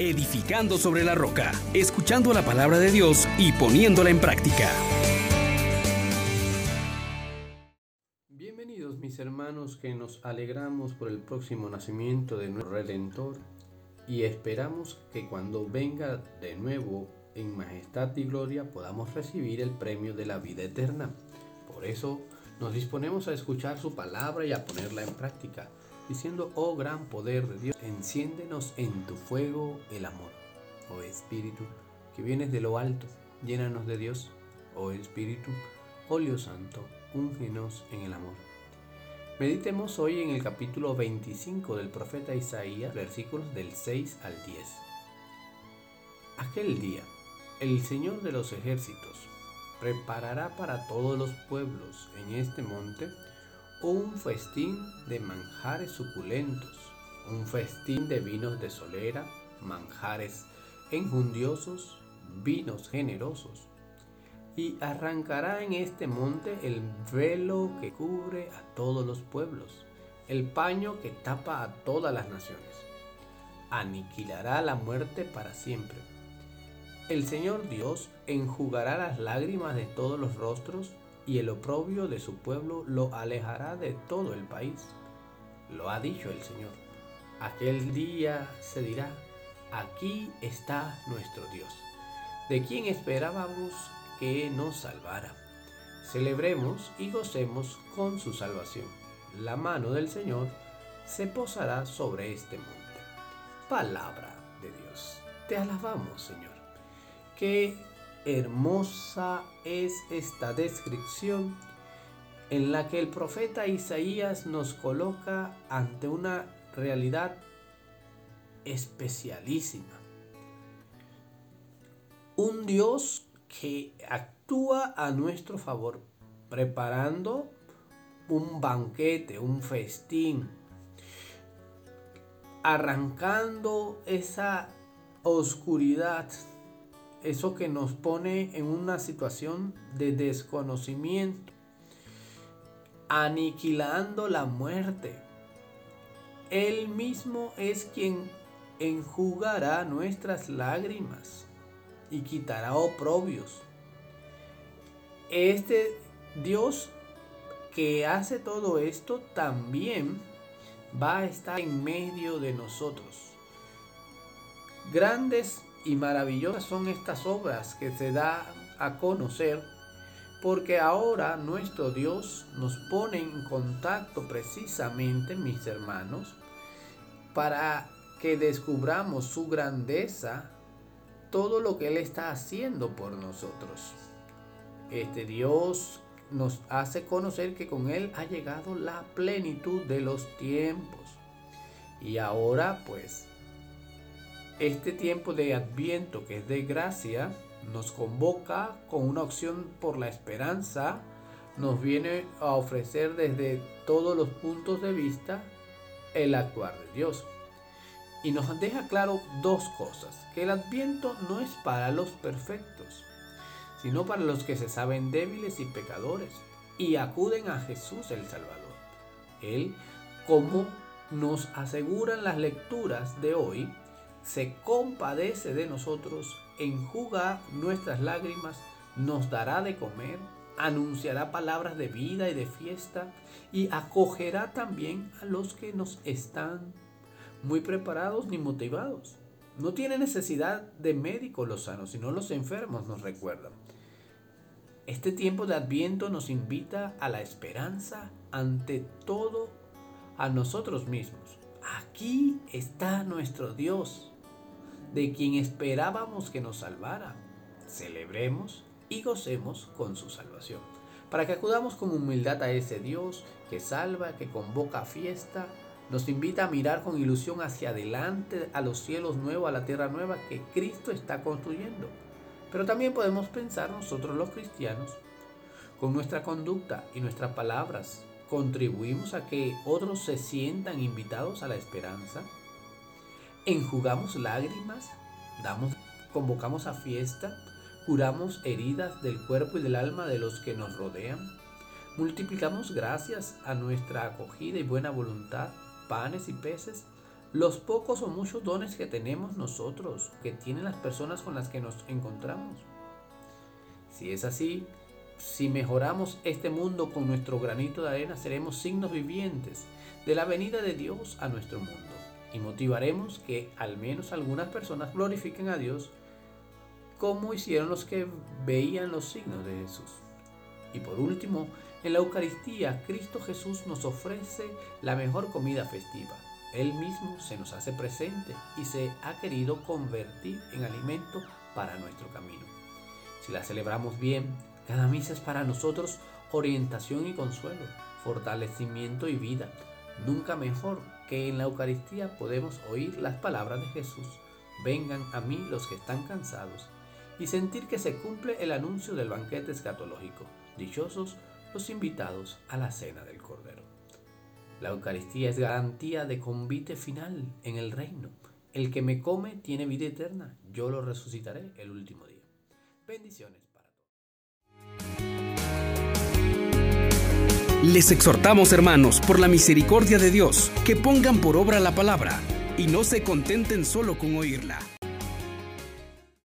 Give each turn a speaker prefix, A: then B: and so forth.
A: edificando sobre la roca, escuchando la palabra de Dios y poniéndola en práctica.
B: Bienvenidos mis hermanos que nos alegramos por el próximo nacimiento de nuestro Redentor y esperamos que cuando venga de nuevo en majestad y gloria podamos recibir el premio de la vida eterna. Por eso nos disponemos a escuchar su palabra y a ponerla en práctica diciendo, oh gran poder de Dios, enciéndenos en tu fuego el amor. Oh Espíritu, que vienes de lo alto, llénanos de Dios. Oh Espíritu, óleo santo, úngenos en el amor. Meditemos hoy en el capítulo 25 del profeta Isaías, versículos del 6 al 10. Aquel día, el Señor de los ejércitos preparará para todos los pueblos en este monte un festín de manjares suculentos, un festín de vinos de solera, manjares enjundiosos, vinos generosos. Y arrancará en este monte el velo que cubre a todos los pueblos, el paño que tapa a todas las naciones. Aniquilará la muerte para siempre. El Señor Dios enjugará las lágrimas de todos los rostros y el oprobio de su pueblo lo alejará de todo el país. Lo ha dicho el Señor. Aquel día se dirá, aquí está nuestro Dios, de quien esperábamos que nos salvara. Celebremos y gocemos con su salvación. La mano del Señor se posará sobre este monte. Palabra de Dios. Te alabamos, Señor. Que hermosa es esta descripción en la que el profeta Isaías nos coloca ante una realidad especialísima. Un Dios que actúa a nuestro favor, preparando un banquete, un festín, arrancando esa oscuridad eso que nos pone en una situación de desconocimiento, aniquilando la muerte. Él mismo es quien enjugará nuestras lágrimas y quitará oprobios. Este Dios que hace todo esto también va a estar en medio de nosotros. Grandes y maravillosas son estas obras que se da a conocer porque ahora nuestro Dios nos pone en contacto precisamente, mis hermanos, para que descubramos su grandeza, todo lo que Él está haciendo por nosotros. Este Dios nos hace conocer que con Él ha llegado la plenitud de los tiempos. Y ahora pues este tiempo de adviento que es de gracia nos convoca con una opción por la esperanza, nos viene a ofrecer desde todos los puntos de vista el actuar de Dios. Y nos deja claro dos cosas, que el adviento no es para los perfectos, sino para los que se saben débiles y pecadores y acuden a Jesús el Salvador. Él, como nos aseguran las lecturas de hoy, se compadece de nosotros, enjuga nuestras lágrimas, nos dará de comer, anunciará palabras de vida y de fiesta y acogerá también a los que nos están muy preparados ni motivados. No tiene necesidad de médicos los sanos, sino los enfermos nos recuerdan. Este tiempo de adviento nos invita a la esperanza ante todo a nosotros mismos. Aquí está nuestro Dios de quien esperábamos que nos salvara. Celebremos y gocemos con su salvación, para que acudamos con humildad a ese Dios que salva, que convoca a fiesta, nos invita a mirar con ilusión hacia adelante a los cielos nuevos, a la tierra nueva que Cristo está construyendo. Pero también podemos pensar nosotros los cristianos, con nuestra conducta y nuestras palabras, contribuimos a que otros se sientan invitados a la esperanza enjugamos lágrimas, damos, convocamos a fiesta, curamos heridas del cuerpo y del alma de los que nos rodean, multiplicamos gracias a nuestra acogida y buena voluntad, panes y peces, los pocos o muchos dones que tenemos nosotros, que tienen las personas con las que nos encontramos. Si es así, si mejoramos este mundo con nuestro granito de arena, seremos signos vivientes de la venida de Dios a nuestro mundo y motivaremos que al menos algunas personas glorifiquen a Dios como hicieron los que veían los signos de Jesús. Y por último, en la Eucaristía, Cristo Jesús nos ofrece la mejor comida festiva. Él mismo se nos hace presente y se ha querido convertir en alimento para nuestro camino. Si la celebramos bien, cada misa es para nosotros orientación y consuelo, fortalecimiento y vida. Nunca mejor que en la Eucaristía podemos oír las palabras de Jesús. Vengan a mí los que están cansados y sentir que se cumple el anuncio del banquete escatológico. Dichosos los invitados a la cena del Cordero. La Eucaristía es garantía de convite final en el reino. El que me come tiene vida eterna. Yo lo resucitaré el último día. Bendiciones
A: Les exhortamos, hermanos, por la misericordia de Dios, que pongan por obra la palabra y no se contenten solo con oírla.